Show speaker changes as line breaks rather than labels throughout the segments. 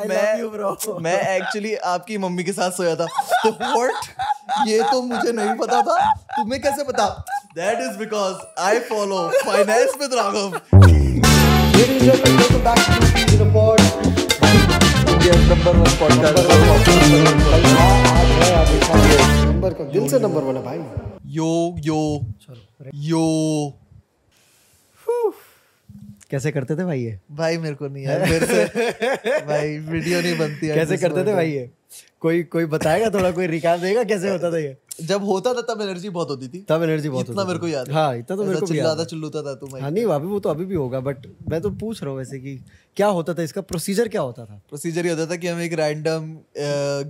मैं मैं एक्चुअली आपकी मम्मी के साथ सोया था। तो व्हाट ये तो मुझे नहीं पता था। तुम्हें कैसे पता?
That is
because I follow finance
with Raghav दिल से नंबर वन है भाई
यो यो यो
कैसे करते थे भाई ये?
भाई मेरे को नहीं है मेरे से भाई वीडियो नहीं बनती
कैसे करते थे भाई ये? कोई कोई बताएगा थोड़ा कोई रिकाल देगा? कैसे होता था ये?
जब होता था तब एनर्जी बहुत होती थी।
तब एनर्जी बहुत
इतना मेरे को याद हाँ।
इतना तो मेरे को याद है।
चिल्लूता था तू
हाँ नहीं अभी वो तो अभी भी होगा बट मैं तो पूछ रहा हूँ वैसे कि क्या होता था इसका प्रोसीजर क्या होता था?
प्रोसीजर ये होता था कि हम एक रैंडम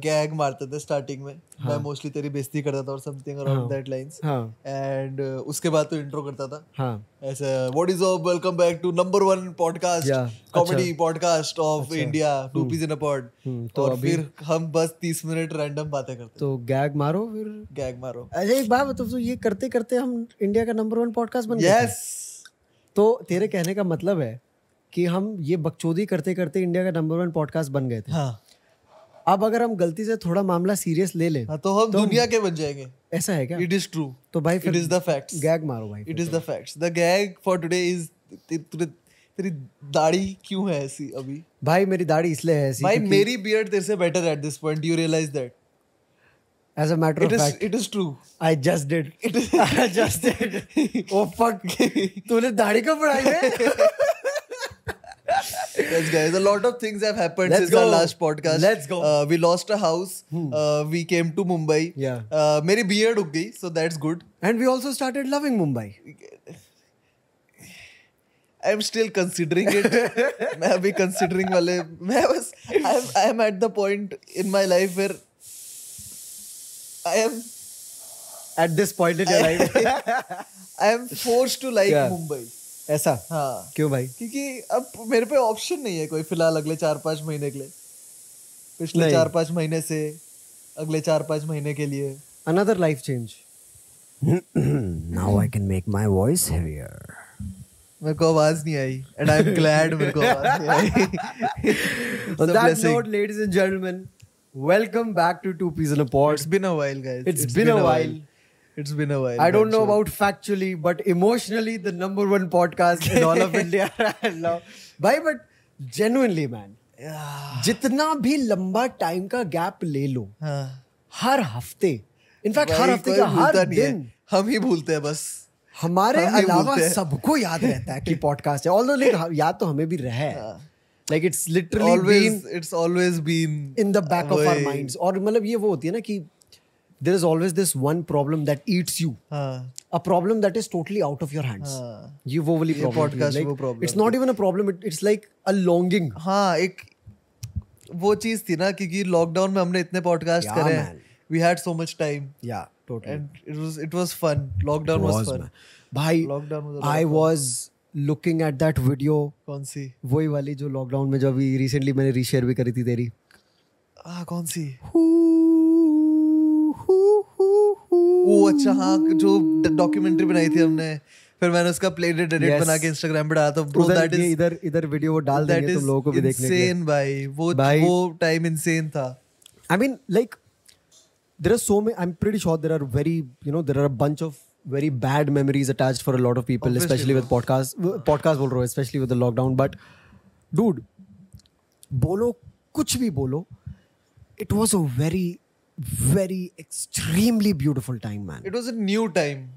गैग मारते थे स्टार्टिंग में। मैं मोस्टली तेरी बेइज्जती करता था और समथिंग अराउंड दैट लाइंस
हाँ।
एंड उसके बाद तो इंट्रो करता था।
हाँ।
ऐसे what is up welcome back to number
one
podcast comedy podcast of India two peas in a
pod तो
और फिर हम बस तीस मिनट रैंडम बातें करते
तो गैग मारो फिर।
गैग मारो।
अच्छा एक बात बताओ तो ये करते करते हम इंडिया का नंबर वन पॉडकास्ट बन गए।
यस
तो तेरे कहने का मतलब है कि हम ये बकचोदी करते करते इंडिया का नंबर वन पॉडकास्ट बन गए थे।
हाँ।
अब अगर हम गलती से थोड़ा मामला सीरियस ले लें
हाँ, तो हम दुनिया के बन जाएँगे।
ऐसा है क्या?
इट इज़ ट्रू
तो भाई it
is the facts
gag मारो भाई
it is the facts the gag for today is तेरी दाढ़ी क्यों है ऐसी अभी?
भाई मेरी दाढ़ी इसलिए है ऐसी
भाई मेरी बियर्ड तेरे से better at this point you realize that
as a matter
it
of
is
fact
it is true
I just did I just did oh fuck तूने दाढ़ी कब बढ़ाई है?
Yes guys a lot of things have happened
Let's
since
go.
our last podcast.
Let's go.
uh, we lost a house. Hmm. uh, we came to mumbai.
Yeah.
uh, मेरी beard उग गई so that's good.
And we also started loving I
am still considering it मैं अभी considering वाले मैं बस I am I am at the point in my life where I am
at this point in life
I am force to like Mumbai
ऐसा?
हाँ.
क्यों भाई?
क्योंकि अब मेरे पे ऑप्शन नहीं है कोई फ़िलहाल अगले चार पाँच महीने के लिए। पिछले चार पाँच महीने से अगले चार पाँच महीने के लिए।
Another life change now I can make my voice heavier
मेरे को आवाज़ नहीं आई एंड आई एम ग्लैड मेरे को आवाज़ नहीं आई.
On that note ladies and gentleman welcome back to two peas in a pod
it's been a while guys
it's been a while
It's been a while.
I don't know
sure.
about factually, but emotionally, the number one podcast in all of India. Bye, but genuinely, man. जितना भी लंबा time का gap ले लो
हाँ.
हर हफ़्ते in fact हर हफ़्ते का हर दिन।
हम ही भूलते हैं बस।
हमारे अलावा सबको याद रहता है कि पॉडकास्ट है। ऑल्दो लाइक हाँ, याद तो हमें भी रहा है। Like it's
literally it's always been
in the back of our minds और मतलब ये वो होती है ना कि there is always this one problem that eats you a problem that is totally out of your hands ये वो वाली पॉडकास्ट
वो problem
it's not even a problem it's like a longing
हाँ एक वो चीज़ थी ना क्योंकि लॉकडाउन में हमने इतने पॉडकास्ट करे we had so much time
या totally.
And it was it was fun lockdown was
was,
fun
man. भाई
Lockdown was
I was looking at that video.
कौन सी?
वही वाली जो लॉकडाउन में जो अभी रिसेंटली मैंने रीशेयर भी करी थी तेरी।
हाँ कौन सी? वो अच्छा हाँ जो डॉक्यूमेंट्री बनाई थी हमने। फिर मैंने उसका प्लेड एडिट
Yes.
बना के इंस्टाग्राम पे डाला तो ब्रो दैट इज़
इधर इधर वीडियो वो डाल देंगे तुम लोगों को भी देखने के लिए।
भाई। वो
भाई-
वो टाइम इंसेन था।
I mean, like, there are so many. I'm pretty sure there are very, you know, there are a bunch of very bad memories attached for a lot of people,
Obviously,
especially with podcasts. Podcast बोल रहा हूँ, especially with the lockdown. But, dude, बोलो कुछ भी बोलो, it was a very, very extremely beautiful time, man.
It was a new time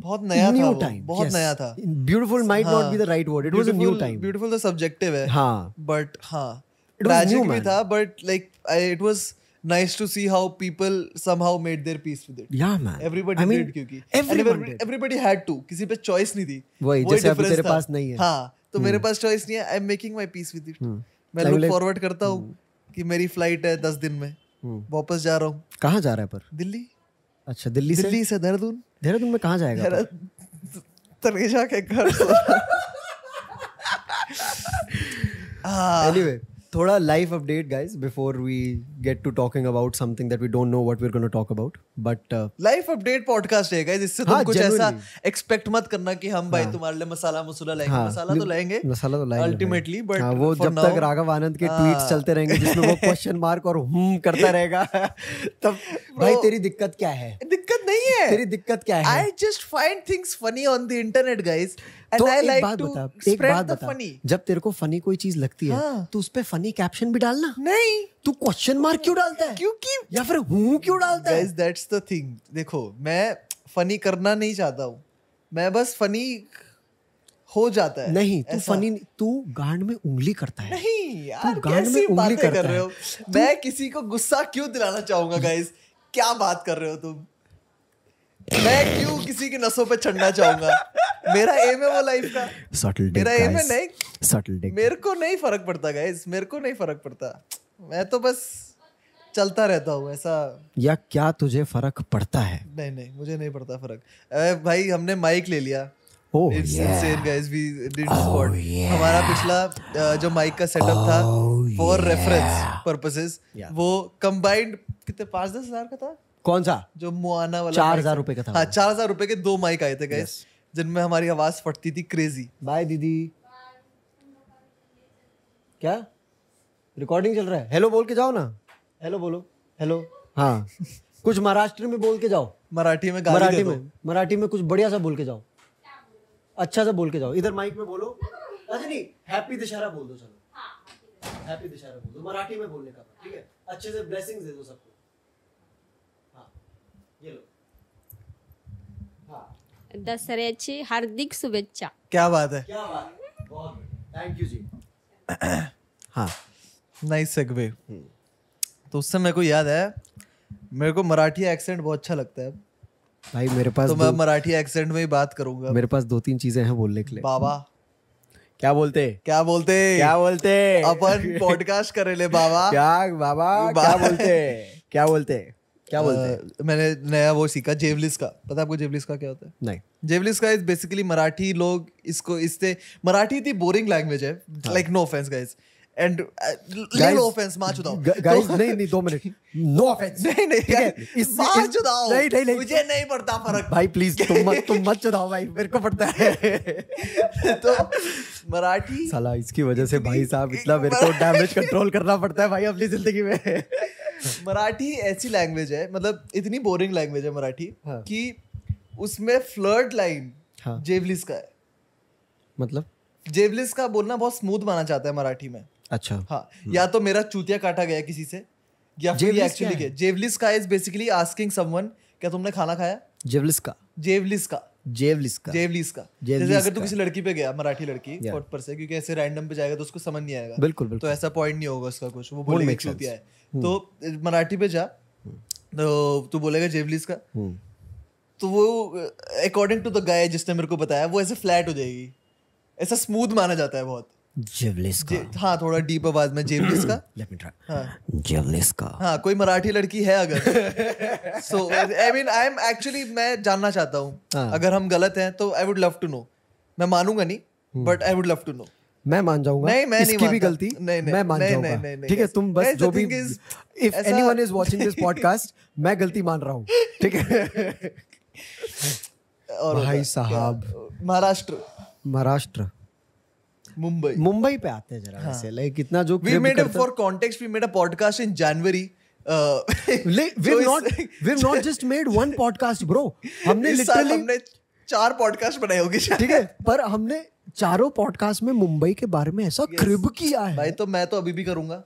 बहुत नया था
new
वो,
time.
बहुत
yes.
नया था
Beautiful might not be the right word. It was a new time.
Beautiful तो सब्जेक्टिव है
हाँ.
बट हाँ
It was
ट्रैजिक
new,
भी
man.
था but like it was nice to see how people somehow made their peace with it
Yeah, man.
Everybody
I mean,
did क्योंकि
everyone did.
Everybody had to किसी पे choice नहीं थी
वही, जैसे अभी
difference
तेरे। पास नहीं है।
हाँ तो मेरे पास चॉइस नहीं है. I am making my peace with it मैं लुक
like-
फॉरवर्ड करता हूँ कि मेरी फ़्लाइट है दस दिन में। वापस जा रहा हूँ।
कहाँ जा रहा है पर?
दिल्ली।
अच्छा दिल्ली से?
दिल्ली से देहरादून।
देहरादून में कहाँ जाएगा
तनेजा के घर हाँ।
Anyway थोड़ा life update guys before we get to talking about something that we don't know what we are gonna talk about but
life update podcast है गाइस इससे तुम
हाँ,
कुछ ऐसा एक्सपेक्ट मत करना कि हम भाई तुम्हारे लिए मसाला मसूला लाएँगे। मसाला तो लाएँगे
हाँ, मसाला तो लाएँगे
अल्टीमेटली बट
हाँ, वो जब तक राघव आनंद के ट्वीट्स चलते रहेंगे जिसमें वो क्वेश्चन मार्क और हम्म करता रहेगा तब भाई तेरी दिक्कत क्या है?
दिक्कत नहीं है।
तेरी दिक्कत क्या है?
I just find things funny on the internet guys
तो
आई
एक
लाइक
बात बता एक बात बता। जब तेरे को फनी कोई चीज़ लगती है
हाँ।
तो उस पे फनी कैप्शन भी डालना।
नहीं।
तू क्वेश्चन मार्क क्यों डालता है?
क्योंकि
या फिर हूँ क्यों डालता है?
दैट्स द थिंग देखो मैं फनी करना नहीं चाहता हूँ। मैं बस फनी हो जाता है।
नहीं तू फनी तू गांड में उंगली करता है।
नहीं यार
गांड में उंगली करता
कर रहे
हो।
मैं किसी को गुस्सा क्यों दिलाना चाहूँगा गाइस क्या बात कर रहे हो तुम? मैं क्यों किसी की नसों पे चढ़ना चाहूँगा? मेरा एम है वो लाइफ का।
सटल
मेरा एम है नहीं।
सटल डिक
मेरे को नहीं फ़र्क पड़ता गाइस मेरे को नहीं फ़र्क पड़ता। मैं तो बस चलता रहता हूँ ऐसा।
या क्या तुझे फ़र्क पड़ता है?
नहीं नहीं मुझे नहीं पड़ता फ़र्क। भाई हमने माइक ले लिया।
ओह
It's
yeah.
insane, guys. We did spot. हमारा पिछला जो माइक का सेटअप था फॉर रेफरेंस पर्पसेस वो कंबाइंड कितने पाँच दस हज़ार का था?
कौन सा?
जो मुआना वाला
चार हज़ार। रुपए का था
हाँ चार हज़ार रुपए के दो माइक आए थे गाइस जिनमें हमारी आवाज़ फटती थी क्रेजी
बाय दीदी। क्या? रिकॉर्डिंग चल रहा है? हेलो बोल के जाओ ना। हेलो बोलो। हेलो हाँ। कुछ महाराष्ट्र में बोल के जाओ।
मराठी में
मराठी में। मराठी में कुछ बढ़िया सा बोल के जाओ। अच्छा सा बोल के जाओ। इधर माइक में बोलो। अच्छा नहीं हैप्पी दशहरा बोल दो चलो। हैप्पी दशहरा बोल दो। मराठी में बोलने का ठीक है? अच्छे से ब्लेसिंग्स दे दो सबको। हाँ ये लो। हाँ।
दसऱ्याची हार्दिक शुभेच्छा.
क्या बात है।
क्या बात है। बहुत थैंक यू जी। हाँ
नाइस सेगवे तो उससे मेरे को याद है मेरे को मराठी एक्सेंट बहुत अच्छा लगता है।
भाई मेरे पास
तो मैं
दो,
मराठी एक्सेंट में ही बात करूँगा।
मेरे पास दो तीन चीज़ें हैं बोलने के लिए।
बाबा।
क्या बोलते?
क्या बोलते?
क्या बोलते?
अपन पॉडकास्ट करे ले बाबा।
क्या बाबा। क्या बोलते? क्या बोलते? क्या बोलते
अ, मैंने नया वो सीखा जेवलिस का। पता है आपको जेवलिस का क्या होता है?
नहीं।
जेवलिस का इज़ बेसिकली मराठी लोग इसको इससे मराठी इतनी बोरिंग लैंग्वेज है like no offense guys and no offense मार चुदाओ
गाइस नहीं नहीं दो मिनट नो ऑफेंस
नहीं नहीं
है,
इससे- मार चुदाओ
नहीं, नहीं, नहीं।
मुझे नहीं पड़ता फ़र्क।
भाई प्लीज़ तुम मत तुम मत चुदाओ भाई मेरे को पड़ता है।
तो मराठी
साला इसकी वजह से भाई साहब इतना मेरे को डैमेज कंट्रोल करना पड़ता है भाई अपनी ज़िंदगी में।
मराठी ऐसी लैंग्वेज है मतलब इतनी बोरिंग लैंग्वेज है मराठी
हाँ।
कि उसमें फ्लर्ट लाइन
हाँ।
जेवलिस का है।
मतलब?
जेवलिस का बोलना बहुत स्मूथ माना जाता है मराठी में।
अच्छा।
हाँ या तो मेरा चूतिया काटा गया किसी से या फिर एक्चुअली जेवलिस का इज़ बेसिकली आस्किंग समवन क्या तुमने खाना खाया?
जेवलिस का?
जेवलिस का।
जेवलिस का।
जेवलिस का।
जेवलिस
जैसे अगर तू किसी लड़की पे गया मराठी लड़की. पर से क्योंकि ऐसे रैंडम पे जाएगा तो उसको समझ नहीं आएगा।
बिल्कुल
तो ऐसा पॉइंट नहीं होगा उसका कुछ वो बोलेगा चूतिया है। तो मराठी पे जा तो तू बोलेगा जेवलिस का।
हम्म
तो वो अकॉर्डिंग टू द गाय जिसने मेरे को बताया वो ऐसे फ्लैट हो जाएगी। ऐसा स्मूथ माना जाता है बहुत।
जेवलिस का
जे- हाँ थोड़ा डीप आवाज़ में जेवलिस का?
लेट मी ट्राई
हाँ।
जेवलिस का
हाँ कोई मराठी लड़की है अगर। So I mean I am actually मैं जानना चाहता हूँ।
हाँ।
अगर हम गलत हैं तो I would love to know मैं मानूँगा नहीं but I would love to know
मैं मान जाऊँगा।
नहीं, मैं नहीं
इसकी भी
मानता।
गलती
नहीं, नहीं,
मैं मान
नहीं,
जाऊँगा।
नहीं, नहीं, नहीं,
ठीक है तुम बस जो भी
if
anyone is watching this podcast मैं गलती मान रहा हूँ। ठीक है?
और
भाई साहब।
महाराष्ट्र।
महाराष्ट्र।
मुंबई।
मुंबई पे आते हैं जरा वैसे लाइक इतना जो
we made for context we made a we made a podcast in january
Le-
so
we've not we've not just made one podcast bro. हमने
इस हमने चार पॉडकास्ट बनाए होंगे।
ठीक है पर हमने चारों पॉडकास्ट में मुंबई के बारे में ऐसा क्रिब किया है।
भाई तो मैं तो अभी भी करूँगा।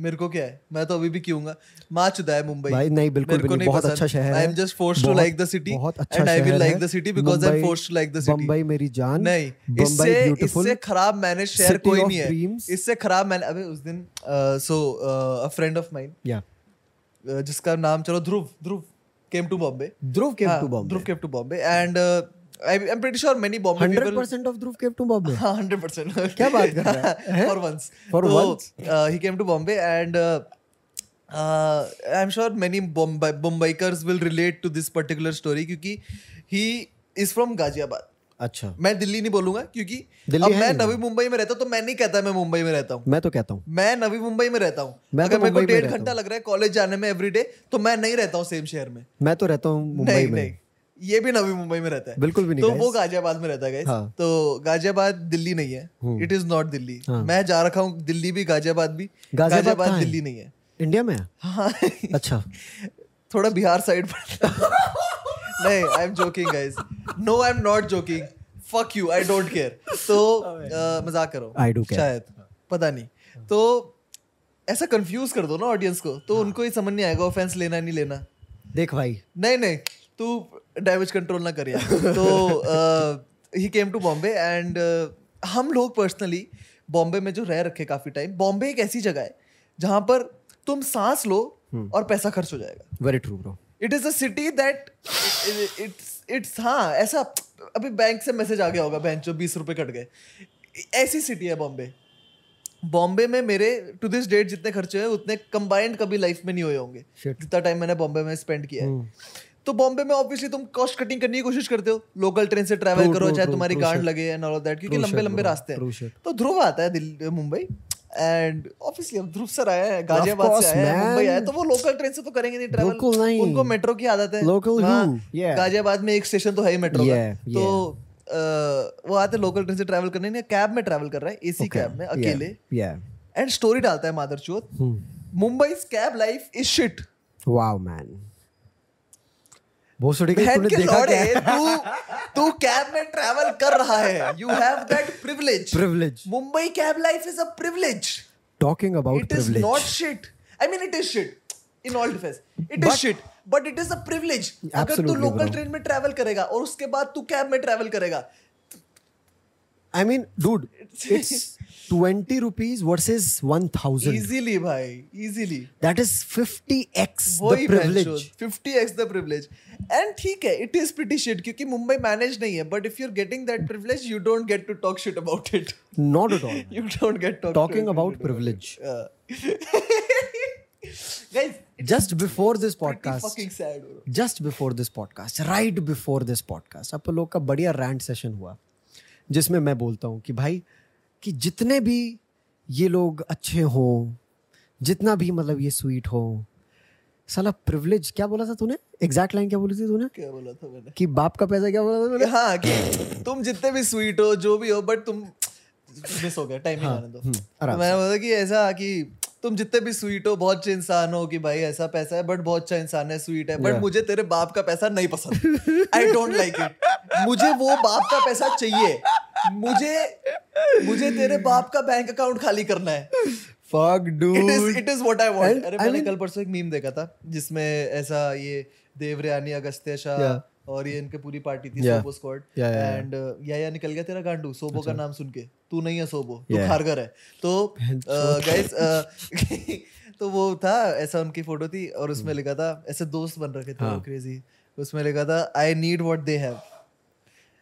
मेरे को क्या है? मैं तो अभी भी क्योंगा। माँ चुदा है मुंबई।
भाई नहीं बिल्कुल
मेरे को
नहीं। बहुत अच्छा शहर
आई
है।
Am just forced
to
like the city
बहुत अच्छा and
I
will
like. The city because I
am
forced to like the city
Mumbai मेरी जान।
नहीं इससे इससे खराब मैनेज शहर कोई नहीं है। इससे खराब मैंने अबे उस दिन so a friend of mine
या
जिसका नाम चलो Dhruv Dhruv
came to
Bombay
Dhruv came
to Bombay Dhruv came to Bombay and pretty sure many Bombay
hundred
people
percent of Dhruv came to Bombay
हाँ hundred percent
क्या बात कर रहा है?
For once
For once?
He came to Bombay and I am sure many Mumbaikars will relate to this particular story क्योंकि he is from Ghaziabad
अच्छा।
मैं दिल्ली नहीं बोलूँगा क्योंकि
दिल्ली
अब मैं नवी मुंबई में रहता हूँ तो मैं नहीं कहता मैं मुंबई में रहता हूँ।
मैं तो कहता हूँ।
मैं नवी मुंबई में रहता हूँ।
मैं तो
अगर मेरे को डेढ़ घंटा लग रहा है कॉलेज जाने में एवरीडे तो मैं नहीं रहता हूँ सेम शहर में।
मैं तो रहता हूँ मुंबई में।
नहीं। ये भी नवी मुंबई में रहता है।
बिल्कुल भी नहीं
तो वो गाजियाबाद में रहता है
हाँ।
तो गाजियाबाद दिल्ली नहीं है। It is not Delhi.
हाँ।
मैं जा रखा हूँ दिल्ली भी गाजियाबाद भी।
गाजियाबाद है?
दिल्ली नहीं है।
इंडिया में हाँ? अच्छा।
थोड़ा बिहार साइड पर। नहीं I am joking guys no I am not joking fuck you I don't care तो मज़ाक करो।
I do care.
शायद। पता नहीं। तो ऐसा कंफ्यूज कर दो ना ऑडियंस को। तो उनको ही समझ नहीं आएगा ऑफेंस लेना नहीं लेना।
देख भाई।
नहीं नहीं। तू डैमेज कंट्रोल ना करिए तो he came to Bombay and हम लोग पर्सनली बॉम्बे में जो रह रखे काफ़ी टाइम बॉम्बे एक ऐसी जगह है जहाँ पर तुम सांस लो और पैसा खर्च हो जाएगा।
Very true bro
it is a city that it's it's हाँ ऐसा अभी बैंक से मैसेज आ गया होगा बैंक जो बीस रुपए कट गए। ऐसी सिटी है बॉम्बे बॉम्बे में मेरे टू दिस डेट जितने खर्चे हुए उतने कंबाइंड कभी लाइफ में नहीं हुए होंगे। जितना टाइम मैंने बॉम्बे में स्पेंड किया है। तो बॉम्बे में ऑब्वियसली तुम कॉस्ट कटिंग करने की कोशिश करते हो। लोकल ट्रेन से ट्रैवल करो चाहे तुम्हारी गांड लगे एंड ऑल ऑफ़ दैट क्योंकि लंबे लंबे रास्ते हैं। तो ध्रुव आता है दिल्ली मुंबई एंड ऑब्वियसली अब ध्रुव सर आए हैं गाजियाबाद से आए हैं. मुंबई आए तो वो लोकल ट्रेन से तो करेंगे नहीं ट्रैवल उनको मेट्रो की आदत है।
Local
हाँ, गाजियाबाद में एक स्टेशन तो है ही मेट्रो का। तो वो आते लोकल ट्रेन से ट्रैवल करने नहीं कैब में ट्रैवल कर रहा है एसी कैब में अकेले। एंड स्टोरी डालता है मादर चोत. Mumbai cab life is shit
wow man भोसड़ी का तूने देखा क्या?
तू तू कैब में ट्रैवल कर रहा है। You have
that
privilege privilege Mumbai cab life is
a privilege
talking about
privilege
not shit. I mean it is shit. In all defense. It is
But-
shit but it is a privilege. अगर तू local train में travel करेगा और उसके बाद तू cab में travel करेगा
I mean dude it's 20 rupees versus 1000
easily भाई easily
that is 50x the
वही
privilege
fifty x the privilege and ठीक है इट इज़ प्रिटी शिट क्योंकि मुंबई मैनेज नहीं है but if you are getting that privilege you don't get to talk shit about it
not at all
you don't get talk
talking about privilege
guys
just before this podcast
sad.
Just before this podcast right before this podcast आप लोग का बढ़िया rant session हुआ जिसमें मैं बोलता हूँ कि भाई कि जितने भी ये लोग अच्छे हों जितना भी मतलब ये स्वीट हो साला प्रिविलेज क्या बोला था तूने? एग्जैक्ट लाइन क्या बोली थी तूने?
क्या बोला था मैंने?
कि बाप का पैसा क्या बोला था मैंने?
हाँ कि तुम जितने भी स्वीट हो जो भी हो बट तुम मिस हो गया टाइम
हाँ,
आने दो।
हम्म,
तो मैंने बोला कि ऐसा कि तुम जितने भी स्वीट हो बहुत अच्छे इंसान हो कि भाई ऐसा पैसा है बट बहुत अच्छा इंसान है स्वीट है बट
Yeah.
मुझे तेरे बाप का पैसा नहीं पसंद। आई डोंट लाइक इट मुझे वो बाप का पैसा चाहिए। मुझे मुझे तेरे बाप का बैंक अकाउंट खाली करना है।
Fuck
dude it is what I
want
अरे
I
मैंने
mean-
कल परसों एक मीम देखा था जिसमें ऐसा ये देवरयानी अगस्त्य शाह
Yeah.
और ये इनके पूरी पार्टी थी सोबो स्क्वाड. एंड या या निकल गया तेरा गांडू। सोबो का नाम सुन के। तू नहीं है सोबो तू खारगर है। तो गाइस तो वो था ऐसा उनकी फ़ोटो थी और उसमें लिखा था ऐसे दोस्त बन रखे थे
Hmm. हाँ.
क्रेजी उसमें लिखा था I need what they have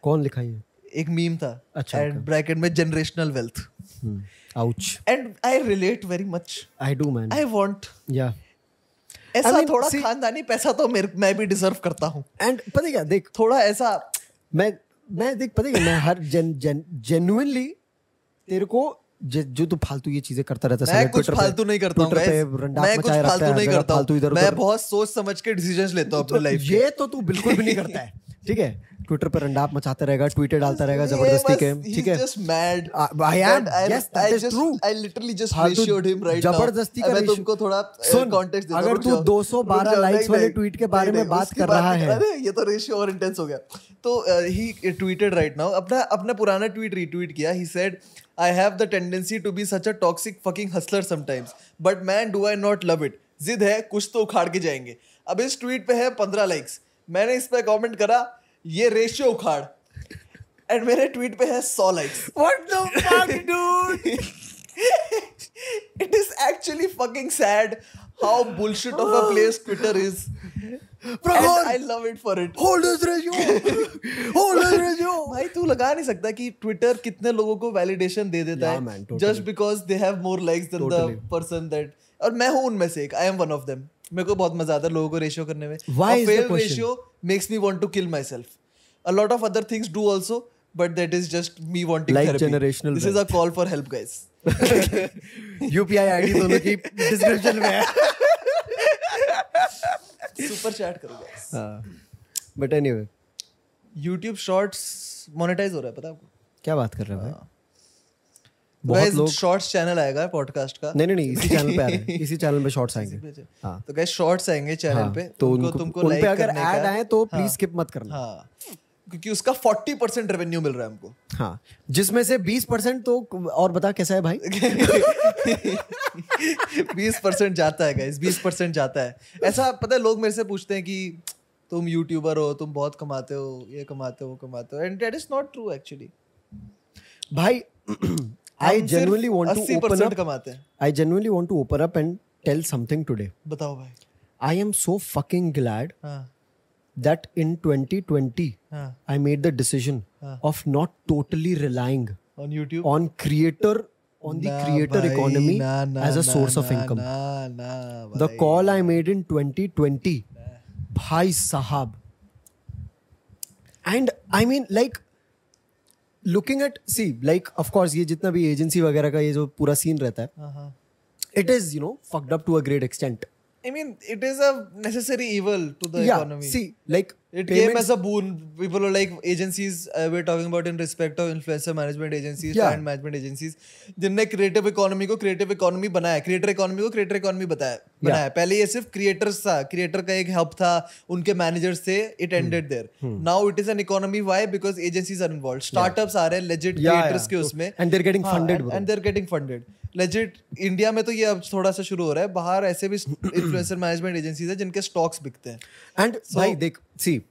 कौन लिखा ये?
एक मीम था।
अच्छा,
एंड ब्रैकेट में generational wealth
ouch
and I relate very much
I do man
I want
या
ऐसा
I mean,
थोड़ा खानदानी पैसा तो मेरे मैं भी डिजर्व करता हूँ।
एंड पता क्या? देख
थोड़ा ऐसा
मैं मैं देख पता क्या, मैं हर जेन जेन जेन्युइनली तेरे को ज- तू फालतू ये चीज़ें करता रहता है
मैं कुछ फालतू नहीं करता हूँ मैं कुछ फालतू नहीं करता
फालतू
हूँ मैं बहुत सोच समझ के डिसीजंस लेता हूँ अपनी
तो
लाइफ
ये तो तू बिल्कुल भी नहीं करता है। ठीक है? ट्विटर पे रंडाप मचाता रहेगा ट्वीटे डालता रहेगा ज़बरदस्ती के। ठीक है?
Just mad
I am. Yes, that is true.
I literally
just
ratioed him right
ज़बरदस्ती का
मैं तुमको थोड़ा कॉन्टेक्स्ट देता
अगर तू 212
रुक जाओ,
likes
नहीं,
वाले tweet के बारे में बात कर रहा है।
अरे ये तो रेशियो और इंटेंस हो गया। तो ही ट्वीटेड राइट नाउ अपना अपना पुराना ट्वीट रीट्वीट किया। He said I have the tendency to be such a toxic fucking hustler sometimes but man do I not love it जिद है कुछ तो उखाड़ के जाएँगे। अब इस ट्वीट पे है पंद्रह लाइक्स मैंने इस पे कमेंट करा ये रेशियो उखाड़। एंड मेरे ट्वीट पे है सौ likes what the fuck dude of a place Twitter is.
Pragor!
And I love it for
hold this ratio hold this ratio
भाई तू लगा नहीं सकता कि ट्विटर कितने लोगों को वैलिडेशन दे देता है just because they have more likes than
the
person that और मैं हूँ उनमें से एक. I am one of them मेरे को बहुत मज़ा आता लोगों को रेशियो करने में।
Why
fail ratio makes me want to kill myself a lot of other things do also but that is just me wanting
like generational
this is a call for help guys
UPI ID दोनों की description में है।
Super chat करो guys
but anyway
YouTube shorts monetize हो रहा है पता आपको?
क्या बात कर रहे हो uh, बहुत लोग
Shorts channel आएगा पॉडकास्ट का.
नहीं नहीं इसी चैनल पे आ रहे हैं। इसी चैनल पे शॉर्ट्स आएँगे। हाँ।
तो guys शॉर्ट्स आएँगे चैनल
हाँ,
पे।
तो
उनको
उनको
तुमको
उन पे अगर ऐड आए तो प्लीज़ स्किप मत करना।
हाँ। क्योंकि उसका 40% रेवेन्यू मिल रहा है हमको।
हाँ जिसमें से 20 परसेंट तो और बता कैसा है भाई?
20 परसेंट जाता है गाइस 20 परसेंट जाता है। ऐसा पता है लोग मेरे से पूछते हैं कि तुम यूट्यूबर हो तुम बहुत कमाते हो ये कमाते हो वो कमाते हो। And that is not true actually
भाई I genuinely want to
80
open
कमाते हैं
I genuinely want to open up and tell something today.
बताओ भाई
I am so fucking glad
हाँ
that in 2020
हाँ
I made the decision of not totally relying
on YouTube
on creator on nah, the creator bhai, economy nah, nah, as a source of income. The call I made in 2020, bhai sahab. And I mean like looking at see like of course ये जितना भी agency वगैरह का ये जो पूरा scene रहता है it is you know fucked to a great extent
I mean, it is a necessary evil to the
yeah
economy.
see like
It payments, came as a boon. People are like agencies uh, we're talking about in respect of influencer management agencies,
Yeah.
talent management agencies, जिनने creative economy को creative economy बनाया creator economy को creator economy बताया बनाया पहले ये सिर्फ़ creators था क्रिएटर का एक हब था उनके मैनेजर्स थे it ended there now it is an economy why because agencies are involve startups आ रहे हैं लेजिट
Yeah,
क्रिएटर्स
yeah.
के उसमें
And they're getting funded, bro.
And they're getting funded legit India में तो ये अब थोड़ा सा शुरू हो रहा है। बाहर ऐसे भी इन्फ्लुएंसर मैनेजमेंट एजेंसीज हैं जिनके स्टॉक्स बिकते हैं।
एंड भाई देख सी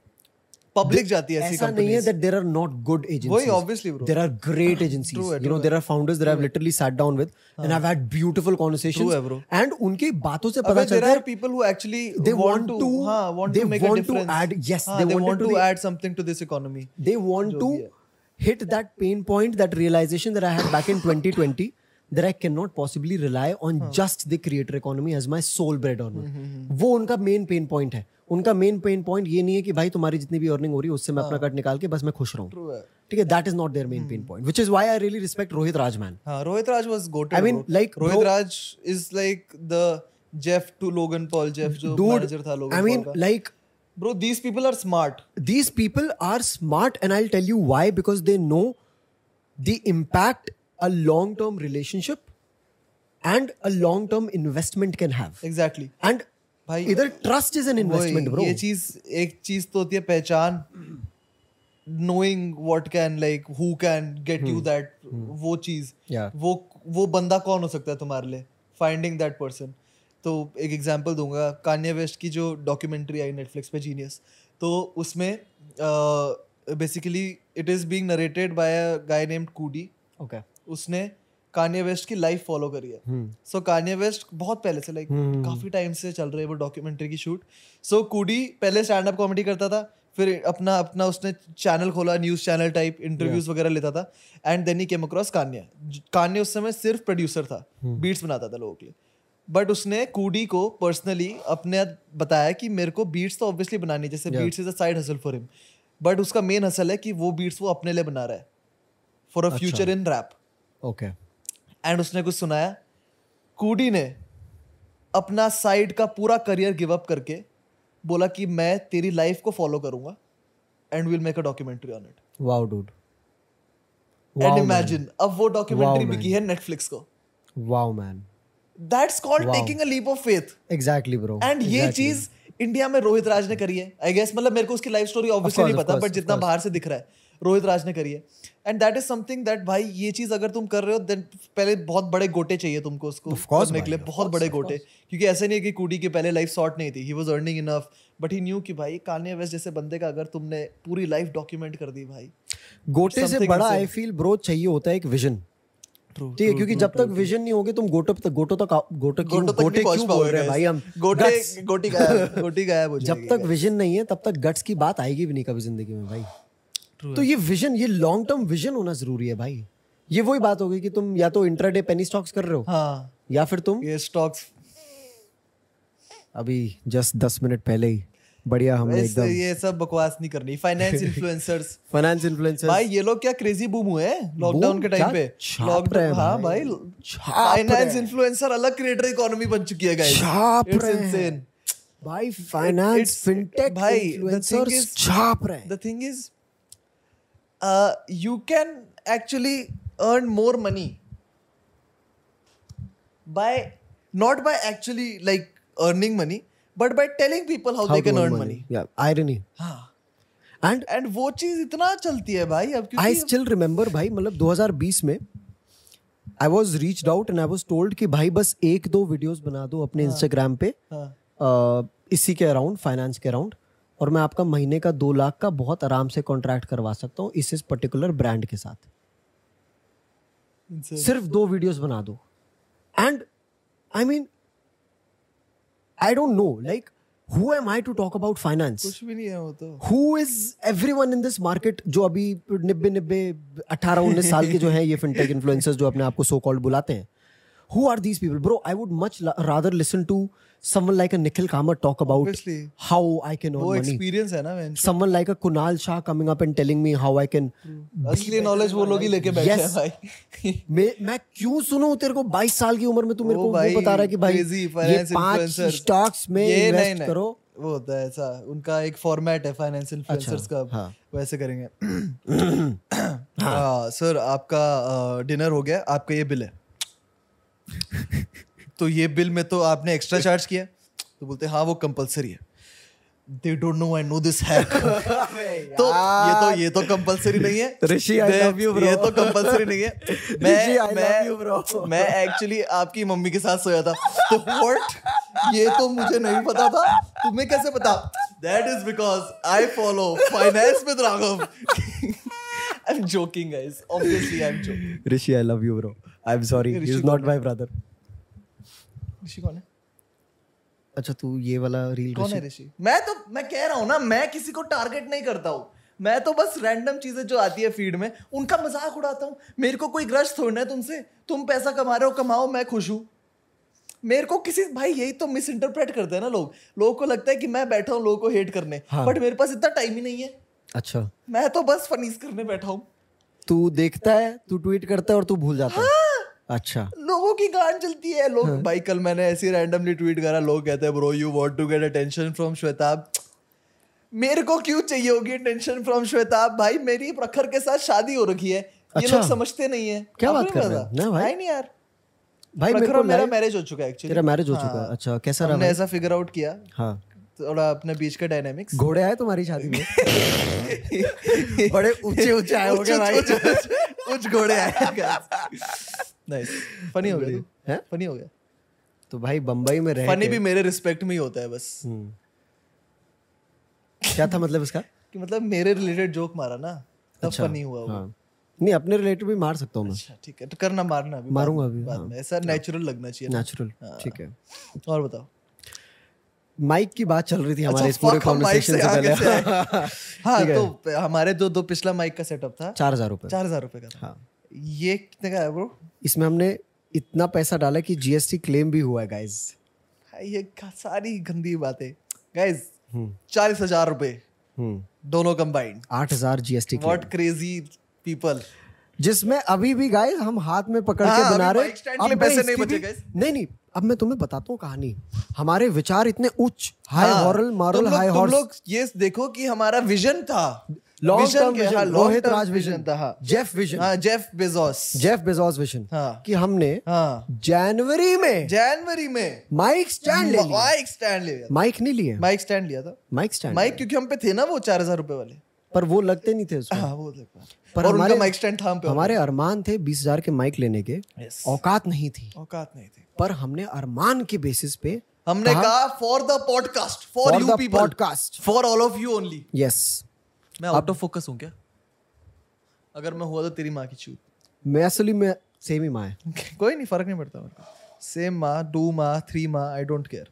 पब्लिक जाती है ऐसी
ऐसा है that there are not good agencies
वही obviously bro
there are great agencies you know there are founders that have literally sat down with and I have had beautiful conversations and उनकी बातों से पता चलता है
people who actually
they want to
हाँ want to make a difference
they yes they
want
to
add something to this economy
they want to hit that pain point that realization that I had back in 2020 that I cannot possibly rely on just the creator economy as my sole bread earner वो उनका main pain point है उनका main pain point ये नहीं है कि भाई तुम्हारी जितनी भी अर्निंग हो रही है उससे मैं अपना कट निकाल के बस मैं खुश रहूँ
है
ठीक है that is not their main pain point which is why I really respect Rohit Raj man
हाँ Rohit Raj was goated
I mean,
bro.
like,
Rohit Raj is like the Jeff to Logan Paul Jeff जो manager था Logan
i mean
Paul
like
bro these people are smart
these people are smart and i'll tell you why because they know the impact a long term relationship and a long term investment can have.
Exactly.
And
भाई
इधर trust is an
investment
bro
ये चीज़ एक चीज़ तो होती है पहचान. Knowing what can like who can get you that वो चीज़.
Yeah.
वो वो बंदा कौन हो सकता है तुम्हारे लिए? फाइंडिंग दैट पर्सन तो एक एग्जांपल दूँगा. कान्या वेस्ट की जो डॉक्यूमेंट्री आई नेटफ्लिक्स पे जीनियस तो उसमें basically it is being narrated by a guy named Coodie
okay
उसने कान्ये वेस्ट की लाइफ फॉलो करी है।
Hmm.
सो कान्ये वेस्ट बहुत पहले से लाइक काफ़ी टाइम से चल रही है वो डॉक्यूमेंट्री की शूट सो कूडी पहले स्टैंड अप कॉमेडी करता था फिर अपना अपना उसने चैनल खोला न्यूज़ चैनल टाइप इंटरव्यूज़ वगैरह लेता था। And then he came across Kanye Kanye उस समय सिर्फ़ प्रोड्यूसर था बीट्स बनाता था लोगों के लिए। बट उसने कूडी को पर्सनली अपने बताया कि मेरे को बीट्स तो ऑब्वियसली बनानी जैसे beats is a side hustle for him but उसका मेन हसल है कि वो बीट्स वो अपने लिए बना रहा है। For a future in rap
okay
and उसने कुछ सुनाया कूडी ने अपना साइड का पूरा करियर गिव अप करके बोला कि मैं तेरी लाइफ को फॉलो करूँगा and will make a documentary on it
wow dude
and imagine अब वो डॉक्यूमेंट्री
Wow,
बिकी है नेटफ्लिक्स को.
Wow
man that's
called
taking a leap of faith
exactly bro
and ये चीज़ इंडिया में रोहित राज ने करी है. आई गेस मतलब मेरे को उसकी लाइफ स्टोरी ऑब्वियसली नहीं पता बट जितना बाहर से दिख रहा है. रोहित राज ने करी है। And that is something that भाई ये चीज़ अगर तुम कर रहे हो देन पहले बहुत बड़े गोटे चाहिए तुमको उसको करने के लिए बहुत बड़े गोटे। क्योंकि ऐसा नहीं है कि कूडी की पहले लाइफ शॉर्ट नहीं थी he was earning enough but he knew कि भाई कान्या वेस्ट जैसे बंदे का अगर तुमने पूरी लाइफ डॉक्यूमेंट कर दी भाई
गोटे से बड़ा आई फील ब्रो चाहिए होता है एक विजन ठीक है क्योंकि जब तक विजन नहीं होगे तुम गोटो तक गोटो तक गोटो क्यों
गोटो
क्यों बोल रहे हैं भाई हम?
गोटे. गोटी गायब गोटी गायब हो
जब तक विजन नहीं है तब तक गट्स की बात आएगी भी नहीं कभी ज़िंदगी में भाई। तो ये विजन ये लॉन्ग टर्म विजन होना ज़रूरी है भाई। ये वही बात हो गई कि तुम या तो इंट्राडे पेनी स्टॉक्स कर रहे हो
हाँ।
या फिर तुम
ये स्टॉक्स
अभी जस्ट दस मिनट पहले ही बढ़िया हमने एकदम
ये सब बकवास नहीं करनी। फाइनेंस इन्फ्लुएंसर्स
फाइनेंस इन्फ्लुएंसर्स
भाई ये लोग क्या क्रेजी बूम हुए हैं लॉकडाउन के टाइम पे?
रहे हाँ भाई।
फाइनेंस इन्फ्लुएंसर अलग क्रिएटर इकोनॉमी बन चुकी है गाइस इट्स। इनसेन
भाई फाइनेंस फिनटेक
भाई, thing
इन्फ्लुएंसर्स
is-
छाप रहे
the thing is uh, you can actually earn more money by not by actually like earning money but by telling people how,
How
they can earn money, money.
yeah irony
हाँ
and
and वो चीज़ इतना चलती है भाई अब
I
क्योंकि
still remember भाई मतलब 2020 में I was reached out and I was told कि भाई बस एक दो वीडियोस बना दो अपने इंस्टाग्राम पे
हाँ
अ, इसी के अराउंड फाइनेंस के अराउंड और मैं आपका महीने का दो लाख का बहुत आराम से कॉन्ट्रैक्ट करवा सकता हूँ इस इस पर्टिकुलर ब्रांड के साथ। सिर्फ़ दो वीडियोस बना दो। And I mean I don't know like who am I to talk about finance
कुछ भी नहीं है वो तो।
Who is everyone in this market जो अभी निब्बे निब्बे अठारह उन्नीस साल के जो हैं ये फिनटेक इन्फ्लुएंसर्स जो अपने आप को सो कॉल्ड बुलाते हैं? Who are these people bro I would much rather listen to someone like a nikhil kama talk about
Obviously.
how i can earn
वो
money.
एक्सपीरियंस है ना man
someone like a kunal shah coming up and telling me how i can
असली knowledge वो लोग ही लेके बैठे हैं भाई.
मैं मैं क्यों सुनूं तेरे को 22 साल की उम्र में तू मेरे को वो बता रहा है कि भाई ये पाँच स्टॉक्स में इन्वेस्ट करो।
वो होता है ऐसा उनका एक फॉर्मेट है फाइनेंस इन्फ्लुएंसर्स का।
हाँ।
वैसे करेंगे। हाँ सर आपका डिनर हो गया आपका ये बिल है। तो ये बिल में तो आपने एक्स्ट्रा चार्ज किया। तो बोलते हाँ वो कंपलसरी है। They don't know I know this hack तो ये तो ये तो कंपलसरी नहीं है।
ऋषि,
मैं-
love you, bro.
ये तो कंपलसरी नहीं है। मैं
I love
मैं
you, bro.
मैं एक्चुअली आपकी मम्मी के साथ सोया था। तो व्हाट ये तो मुझे नहीं पता था। तुम्हें कैसे पता? That is because I follow finance with Raghav I am joking guys obviously
I am joking Rishi I love you bro I
am
sorry
he
is
not
my brother
Rishi कौन है?
अच्छा तू ये वाला रील
कौन है ऋषि? मैं तो मैं कह रहा हूँ ना मैं किसी को टारगेट नहीं करता हूँ। मैं तो बस रैंडम चीज़ें जो आती है फ़ीड में उनका मज़ाक उड़ाता हूँ। मेरे को कोई ग्रज थोड़ना है तुमसे। तुम पैसा कमा रहे हो कमाओ मैं खुश हूँ। मेरे को किसी भाई यही तो मिस इंटरप्रेट करते हैं ना लोग। लोगों को लगता है कि मैं बैठा हूँ लोगों को हेट करने।
हाँ।
बट मेरे पास इतना टाइम ही नहीं है।
अच्छा।
मैं तो बस फनीस करने बैठा हूँ।
तू देखता है तू ट्वीट करता है और तू भूल जाता है। अच्छा।
लोगों की गांड चलती है लोग भाई कल मैंने ऐसे रैंडमली ट्वीट करा लोग कहते हैं bro you want to get attention from Shwetab मेरे को क्यों चाहिए होगी अटेंशन फ्रॉम श्वेताब भाई मेरी प्रखर के साथ शादी हो रखी है। ये
अच्छा।
लोग समझते नहीं है।
क्या बात कर रहे? हो? ना भाई।
नहीं यार।
भाई मेरे को
मेरा मैरिज हो चुका है एक्चुअली
तेरा मैरिज हो चुका है। अच्छा कैसा रहा
हमने ऐसा फिगर आउट किया।
हाँ।
थोड़ा अपने बीच का डायनामिक्स
घोड़े आए तुम्हारी शादी में? बड़े ऊँचे ऊँचे आए होंगे भाई।
कुछ घोड़े आए नाइस फनी हो गया
हैं?
फनी हो गया?
तो भाई बम्बई में रह
फनी भी मेरे रिस्पेक्ट में ही होता है बस।
हम्म। क्या था मतलब इसका?
कि मतलब मेरे रिलेटेड जोक मारा ना तब
अच्छा,
फनी हुआ
हाँ। नहीं अपने रिलेटिव भी मार सकता हूँ मैं।
अच्छा ठीक है। तो करना मारना अभी
मारूँगा अभी,
बाद
हाँ।
में। ऐसा नेचुरल लगना चाहिए
नेचुरल ठीक है।
और बताओ।
माइक की बात चल रही थी हमारे इस
अच्छा,
पूरे
fuck, हम mic
कॉन्वर्सेशन
से
से पहले।
हाँ तो हमारे जो दो पिछला माइक का सेटअप था
चार हज़ार रुपए।
चार हज़ार रुपए का था।
हाँ।
ये कितने का है ब्रो
इसमें हमने इतना पैसा डाला कि जीएसटी क्लेम भी हुआ है गाइस
ये सारी गंदी बातें। Guys
hmm.
चालीस हज़ार रुपए
हम्म।
दोनों कंबाइंड
आठ हज़ार जीएसटी
व्हाट क्रेजी पीपल
जिसमें अभी भी गाइस हम हाथ में पकड़
हाँ,
के बना रहे अब
पैसे नहीं बचे guys।
नहीं नहीं अब मैं तुम्हें बताता हूँ कहानी। हमारे विचार इतने उच्च हाई
हाँ,
हॉरल मारल हाई हॉर्स
लोग ये देखो कि हमारा विजन था। Long term
Rohit
Raj
vision
था
जेफ विजन
हाँ Jeff Bezos
Jeff Bezos vision
हाँ।
कि हमने
हाँ।
जनवरी में
जनवरी में।
माइक स्टैंड ले लिया।
माइक स्टैंड लिया
माइक नहीं लिए
माइक स्टैंड लिया था।
माइक स्टैंड
माइक क्योंकि हम पे थे ना वो चार हज़ार रुपए वाले।
पर वो लगते नहीं थे उसमें।
हाँ वो
पर
और
हमारे-
माइक स्टैंड था हम पे
हमारे अरमान थे बीस हज़ार के माइक लेने के। औकात नहीं थी।
औकात नहीं थी।
पर हमने अरमान के बेसिस पे
हमने कहा for the podcast
for you
people
podcast.
For all of you only
yes
मैं आउट ऑफ़ फोकस हूँ क्या? अगर मैं हुआ तो तेरी माँ की चूत।
मैं असली में सेम ही माँ है।
कोई नहीं फ़र्क नहीं पड़ता मेरे को। सेम माँ टू माँ थ्री माँ आई डोंट केयर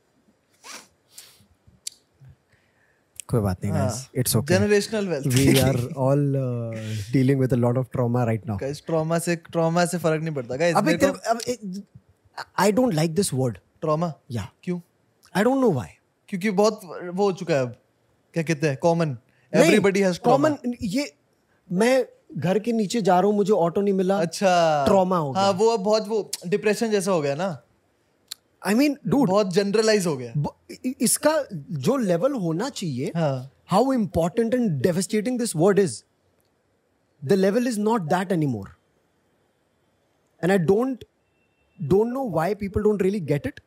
कोई बात नहीं guys it's okay
generational wealth
we are all uh, dealing with a lot of trauma right now
guys trauma से ट्रॉमा से फ़र्क नहीं पड़ता। गाइस
अबे
मेरे
तेरे
को
अब I don't like this word
trauma
yeah
क्यों?
I don't know why
क्योंकि बहुत वो हो चुका है अब। क्या कहते हैं? कॉमन एवरीबॉडी हैज़
कॉमन ये मैं घर के नीचे जा रहा हूँ मुझे ऑटो नहीं मिला
अच्छा।
ट्रोमा हो
हाँ, वो अब बहुत वो डिप्रेशन जैसा हो गया ना।
आई मीन डूड
बहुत जनरलाइज हो गया।
इसका जो लेवल होना चाहिए how important and devastating this word is the level is not that any more and I don't don't know why people don't really get it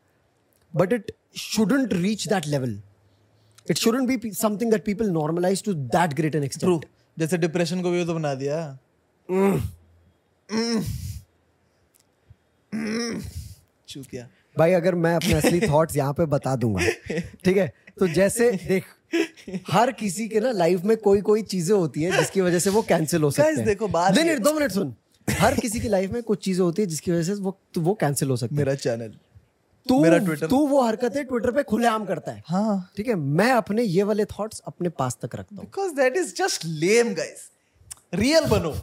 but it shouldn't reach that level It shouldn't be pe- something that people normalize to that great an extent.
True जैसे depression को भी तो बना दिया। चूतिया
भाई अगर मैं अपने असली थॉट्स यहाँ पे बता दूँगा ठीक है? तो जैसे देख हर किसी के ना लाइफ में कोई कोई चीज़ें होती है जिसकी वजह से वो कैंसिल हो सकते हैं।
देखो, बात
नहीं, दो मिनट सुन। हर किसी की लाइफ में कुछ चीज़ें होती है जिसकी वजह से वो तो वो कैंसिल हो सकती है।
मेरा चैनल
तू
मेरा ट्विटर
तू वो हरकतें ट्विटर पे खुलेआम करता है।
हाँ।
ठीक है? मैं अपने ये वाले थॉट्स अपने पास तक रखता हूँ।
Because that is just lame guys real बनो।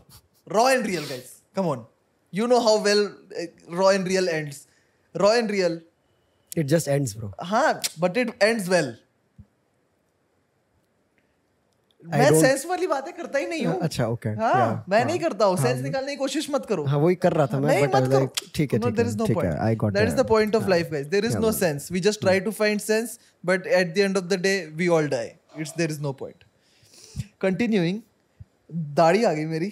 Raw and real guys come on you know how well raw and real ends raw and real
it just ends bro
हाँ but it ends well
I
मैं sense वाली बातें करता ही नहीं हूँ
अच्छा okay
हाँ मैं नहीं करता हूँ सेंस निकालने की कोशिश मत करो
हाँ वही कर रहा था मैं
मत करो
ठीक है है
no
ठीक है
point
I got
that is the point of life guys there is no sense we just try to find sense but at the end of the day we all die it's there is no point continuing दाढ़ी आ गई मेरी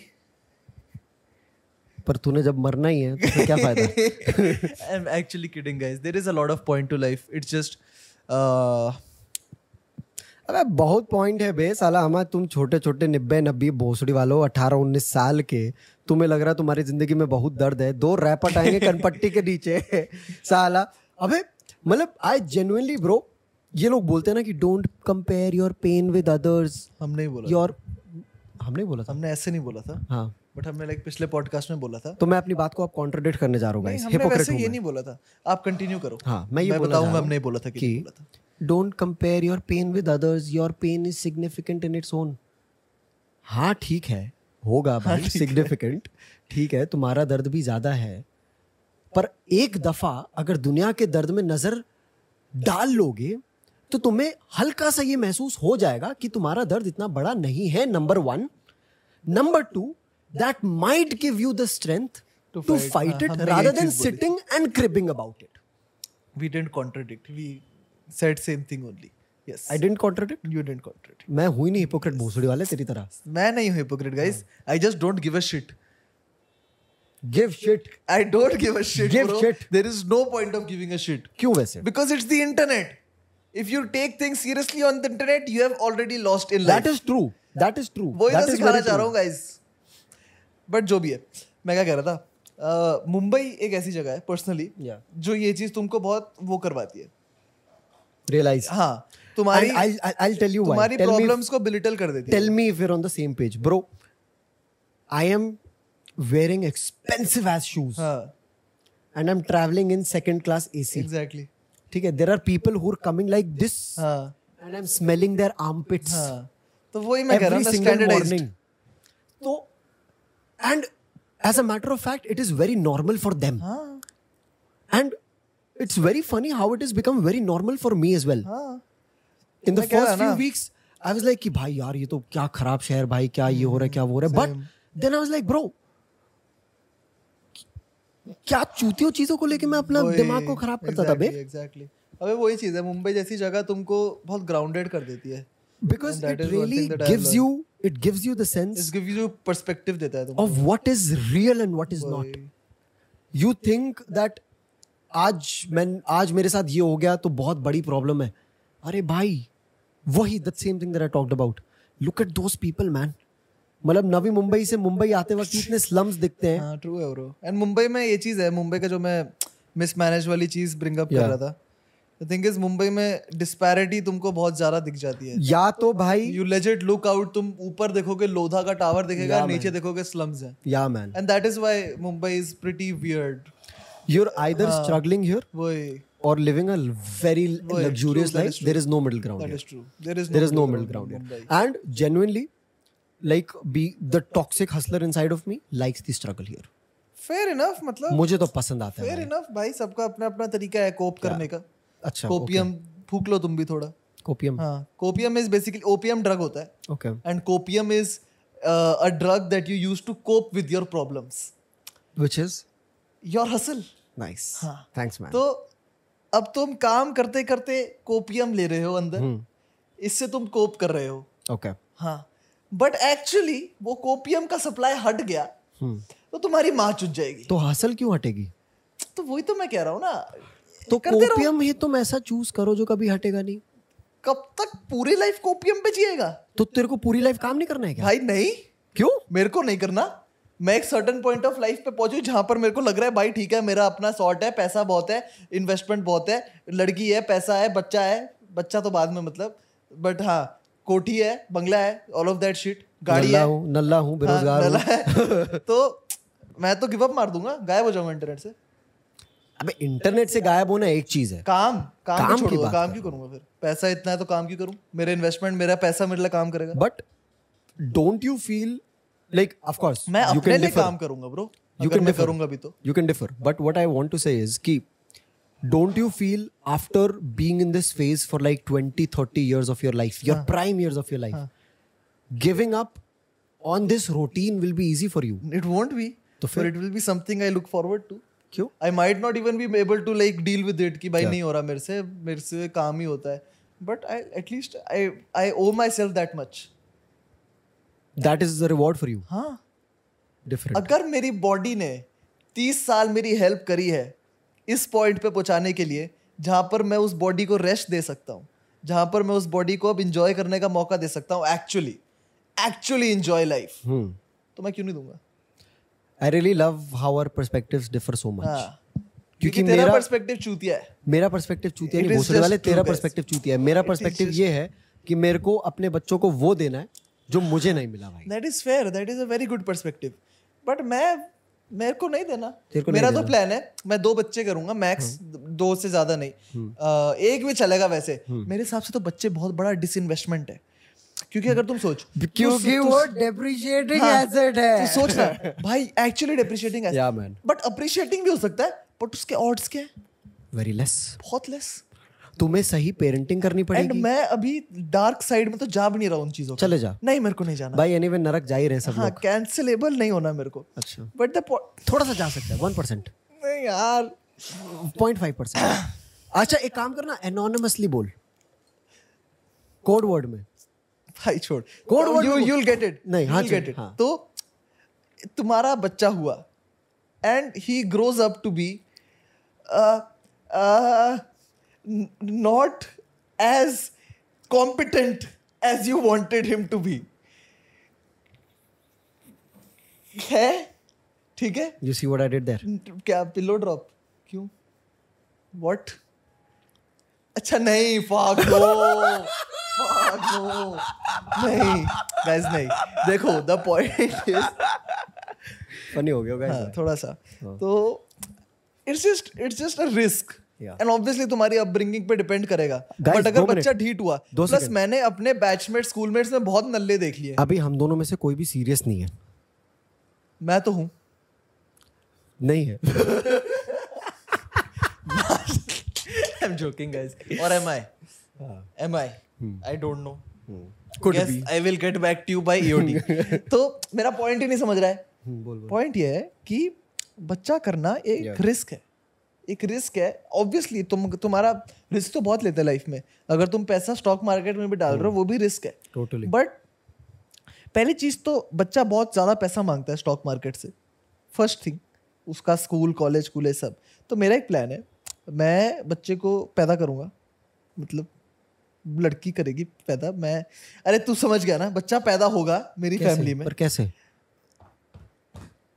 पर तूने जब मरना ही है तो क्या फ़ायदा
I'm actually kidding guys there is a lot of point to life it's just uh,
अबे बहुत पॉइंट है बे साला हमारे तुम छोटे छोटे निब्बे नब्बे भोसड़ी वालों अठारह उन्नीस साल के तुम्हें लग रहा है तुम्हारी ज़िंदगी में बहुत दर्द है। दो रैपट आएँगे कनपट्टी के नीचे। साला अबे मतलब आई जेन्युइनली ब्रो ये लोग बोलते हैं ना कि don't compare your pain with others
हम नहीं बोला
योर हमने बोला था?
हमने ऐसे नहीं बोला था।
हाँ।
बट हमने लाइक पिछले पॉडकास्ट में बोला था।
तो मैं अपनी बात को अब कॉन्ट्रोडिक्ट करने जा रहा हूँ
हमने
हूँ
ये नहीं बोला था। आप कंटिन्यू करो।
हाँ मैं ये
बताऊँगा हमने बोला था कि
कि
बोला था।
Don't compare your pain with others your pain is significant in its own हाँ ठीक है। होगा भाई सिग्निफिकेंट ठीक है तुम्हारा दर्द भी ज़्यादा है। पर एक दफ़ा अगर दुनिया के दर्द में नज़र डाल लोगे तो तुम्हें हल्का सा ये महसूस हो जाएगा कि तुम्हारा दर्द इतना बड़ा नहीं है number one number two that might give you the strength
to fight हाँ,
it
rather than
sitting and cribbing about it
we didn't contradict. We said same thing only yes
I didn't contradict
you didn't contradict
मैं हुई नहीं hypocrite भोसड़ी वाले तेरी तरह
मैं नहीं हूँ hypocrite guys I just don't give a shit
give shit
I don't give a shit
Give
bro
shit.
there is no point of giving a shit
क्यों वैसे
because it's the internet if you take things seriously on the internet you have already lost in life
that is true that is true
वही तो सिखाना चाह रहा हूँ guys but जो भी है मैं क्या कह रहा था अ, मुंबई एक ऐसी जगह है पर्सनली
Yeah.
जो ये चीज़ तुमको बहुत वो करवाती है
रियलाइज़
हाँ तुम्हारी
आई टेल यू
तुम्हारी प्रॉब्लम्स को बिलिटल कर देती
tell me if on the same page bro I am wearing expensive ass shoes and I am travelling in second class AC
exactly
ठीक है? There are people who. Are coming like
तो
and as a matter of fact it is very normal for them and it's very funny how it has become very normal for me as well.
हाँ।
In the
मैं कह रहा
first few weeks, I was like कि भाई यार ये तो क्या खराब शहर भाई क्या ये हो रहा है क्या वो हो रहा है? But then I was like bro क्या चूतियों चीज़ों को लेके मैं अपना दिमाग को खराब करता था बे
एग्जैक्टली अबे वही चीज़ है मुंबई जैसी जगह तुमको बहुत ग्राउंडेड कर देती है। Because it really
gives you it gives you the sense
is give you perspective देता है तुमको।
Of what is real and what is
not.
You think that आज मैं आज मेरे साथ ये हो गया तो बहुत बड़ी प्रॉब्लम है। अरे भाई वही the same thing that I talked about look at those people man मतलब नवी मुंबई से मुंबई आते वक्त इतने स्लम्स दिखते हैं।
हाँ ट्रू है ब्रो एंड मुंबई में ये चीज़ है मुंबई का जो मैं मिसमैनेज वाली चीज़ ब्रिंग अप कर रहा था। द थिंग इज़ मुंबई में डिस्पैरिटी तुमको बहुत ज़्यादा दिख जाती है।
या तो भाई
यू लेजेट लुक आउट तुम ऊपर देखोगे लोधा का टावर दिखेगा नीचे देखोगे स्लम्स है।
या man
and that is why Mumbai is pretty weird
you're either uh, struggling here
वही
or living a very luxurious
true,
life there is no middle ground
that
here.
Is true there is
there is no middle ground ground here. and genuinely like be the toxic hustler inside of me likes the struggle here
fair enough मतलब
मुझे तो पसंद आता है
fair. Enough भाई सबका अपना अपना तरीका है कोप करने का
अच्छा
कोपियम फूक लो तुम भी थोड़ा
कोपियम
हाँ copium is basically opium drug होता है okay and copium is a drug that you use to cope with your
problems which
is your
hustle
nice.
Thanks man
तो अब तुम काम करते करते कोपियम ले रहे हो अंदर।
हम्म।
इससे तुम कोप कर रहे हो।
ओके
हाँ। बट एक्चुअली वो कोपियम का सप्लाई हट गया।
हम्म।
तो तुम्हारी माँ चुट जाएगी।
तो हासिल क्यों हटेगी?
तो वही तो मैं कह रहा हूँ ना।
तो कोपियम ही तुम ऐसा चूज़ करो जो कभी हटेगा नहीं।
कब तक पूरी लाइफ कोपियम पे जिएगा?
तो तेरे को पूरी लाइफ काम नहीं करना है क्या?
भाई नहीं।
क्यों?
मेरे को नहीं करना। मैं एक सर्टन पॉइंट ऑफ़ लाइफ पे पहुंचू जहाँ पर मेरे को लग रहा है भाई ठीक है मेरा अपना सॉर्ट है पैसा बहुत है इन्वेस्टमेंट बहुत है लड़की है पैसा है बच्चा है बच्चा तो बाद में मतलब बट हाँ कोठी है बंगला है ऑल ऑफ़ दैट शिट गाड़ी
नल्ला
है.
हूँ नल्ला हूँ
हाँ,
बेरोजगार हूँ।
है। तो मैं तो गिव अप मार दूँगा गायब हो जाऊँगा इंटरनेट से।
अबे इंटरनेट से गायब होना एक चीज़ है।
काम काम,
काम
काम
की बात
काम क्यों करूँगा फिर? पैसा इतना है तो काम क्यों करूँ? मेरे इन्वेस्टमेंट मेरा पैसा मेरे लिए काम करेगा।
But don't you feel don't you feel after being in this phase for like 20 30 years of your life your prime years of your life giving up on this routine will be easy for you
it won't be
तो
फिर it will be something I look forward to
क्यों?
I might not even be able to like deal with it कि भाई नहीं हो रहा मेरे से मेरे से काम ही होता है। But I at least I I owe myself that much
that is the reward for you.
हाँ।
Different.
अगर मेरी बॉडी ने तीस साल मेरी हेल्प करी है इस पॉइंट पे पहुँचाने के लिए जहाँ पर मैं उस बॉडी को रेस्ट दे सकता हूँ जहाँ पर मैं उस बॉडी को अब इंजॉय करने का मौका दे सकता हूँ एक्चुअली एक्चुअली इंजॉय लाइफ. तो मैं क्यों नहीं दूँगा?
I really love how our perspectives differ so much.
हाँ।
क्योंकि मेरा
पर्सपेक्टिव चूतिया है।
मेरा पर्सपेक्टिव चूतिया नहीं भोसड़ी वाले तेरा पर्सपेक्टिव चूतिया है। मेरा पर्सपेक्टिव ये है कि मेरे को अपने बच्चों को वो देना है जो मुझे नहीं मिला भाई।
That is fair that is a very good perspective but मैं मेरे को नहीं देना।
को
मेरा
नहीं
तो प्लान है मैं दो बच्चे करूँगा मैक्स दो से ज़्यादा नहीं। अ, एक भी चलेगा वैसे। मेरे हिसाब से तो बच्चे बहुत बड़ा डिसइन्वेस्टमेंट है। क्योंकि अगर तुम सोच
क्योंकि वो डेप्रिशिएटिंग एसेट है
तो सोच ना भाई actually
depreciating man.
But appreciating भी हो सकता है बट उसके ऑड्स क्या है?
वेरी लेस
बहुत लेस
तुम्हें सही पेरेंटिंग करनी पड़ेगी।
एंड मैं अभी डार्क साइड में तो जा भी नहीं रहा उन चीज़ों
चले जा।
नहीं मेरे को नहीं जाना।
भाई एनीवे anyway, नरक जा ही रहे सब
हाँ
लोग।
कैंसिलेबल नहीं होना मेरे को।
अच्छा।
बट द
थोड़ा सा जा सकता है वन परसेंट
नहीं यार।
पॉइंट फाइव परसेंट अच्छा एक काम करना एनोनिमसली बोल। कोड वर्ड में।
भाई छोड़।
Code word
यू
में-
यूल गेट इट
नहीं, हाँ,
गेट इट। तो तुम्हारा बच्चा हुआ and he grows up to be not as competent as you wanted him to be है? ठीक है?
You see what I did there
क्या पिलो ड्रॉप क्यों? व्हाट अच्छा नहीं फाक नो फाक नो नहीं गाइस नहीं. देखो द पॉइंट इज़
फनी हो गया गाइस
थोड़ा सा। तो it's just it's just a
risk.
And obviously तुम्हारी अपब्रिंगिंग पे डिपेंड करेगा। बट अगर बच्चा। ढीठ हुआ प्लस मैंने अपने बैचमेट स्कूलमेट्स में बहुत नल्ले देख लिए।
अभी हम दोनों में से कोई भी सीरियस नहीं है।
मैं तो हूँ।
नहीं है।
आई एम जोकिंग गाइस और am I am I I don't know
Could
Guess
be.
I will get back to you by EOD. तो मेरा पॉइंट ही नहीं समझ रहा है। पॉइंट ये है कि बच्चा करना एक
Yeah.
रिस्क है। एक रिस्क है. ऑब्वियसली तुम तुम्हारा रिस्क तो बहुत लेते हैं लाइफ में. अगर तुम पैसा स्टॉक मार्केट में भी डाल रहे हो वो भी रिस्क है.
टोटली
बट पहली चीज़ तो बच्चा बहुत ज़्यादा पैसा माँगता है स्टॉक मार्केट से. फ़र्स्ट थिंग उसका स्कूल कॉलेज कूले सब. तो मेरा एक प्लान है. मैं बच्चे को पैदा करूँगा. मतलब लड़की करेगी पैदा. मैं अरे तू समझ गया ना बच्चा पैदा होगा मेरी फैमिली में.
पर कैसे?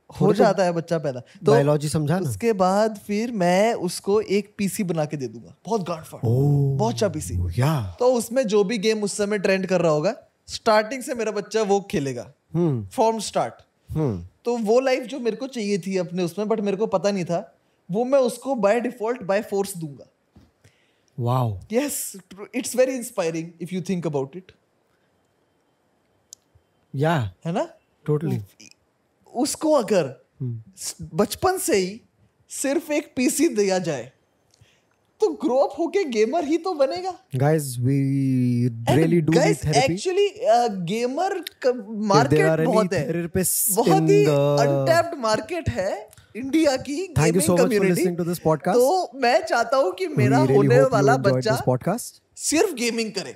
हो जाता है बच्चा पैदा। तो
बायोलॉजी समझा
उसके बाद फिर मैं उसको एक पीसी बना के दे दूँगा। बहुत गांड बहुत अच्छा पीसी
या।
तो उसमें जो भी गेम उस समय ट्रेंड कर रहा होगा स्टार्टिंग से मेरा बच्चा वो खेलेगा।
हम्म।
From start
hmm.
तो वो लाइफ जो मेरे को चाहिए थी अपने उसमें बट मेरे को पता नहीं था वो मैं उसको बाय डिफ़ॉल्ट बाय फोर्स दूँगा।
Wow
yes it's very inspiring if you think about it
yeah.
है ना?
टोटली
उसको अगर बचपन से ही सिर्फ़ एक पीसी दिया जाए तो ग्रो अप होके गेमर ही तो बनेगा।
Guys we really do guys
actually
gamer market
बहुत है। बहुत ही अनटैप्ड मार्केट है इंडिया की gaming
community to this podcast
तो मैं चाहता हूँ कि मेरा होने वाला बच्चा
पॉडकास्ट
सिर्फ़ गेमिंग करे।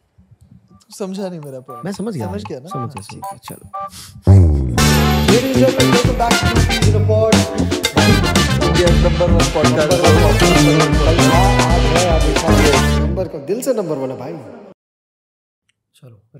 समझा नहीं मेरा पॉइंट
मैं समझ गया
समझ गया ना
समझ गया ठीक चलो नंबर का दिल से भाई चलो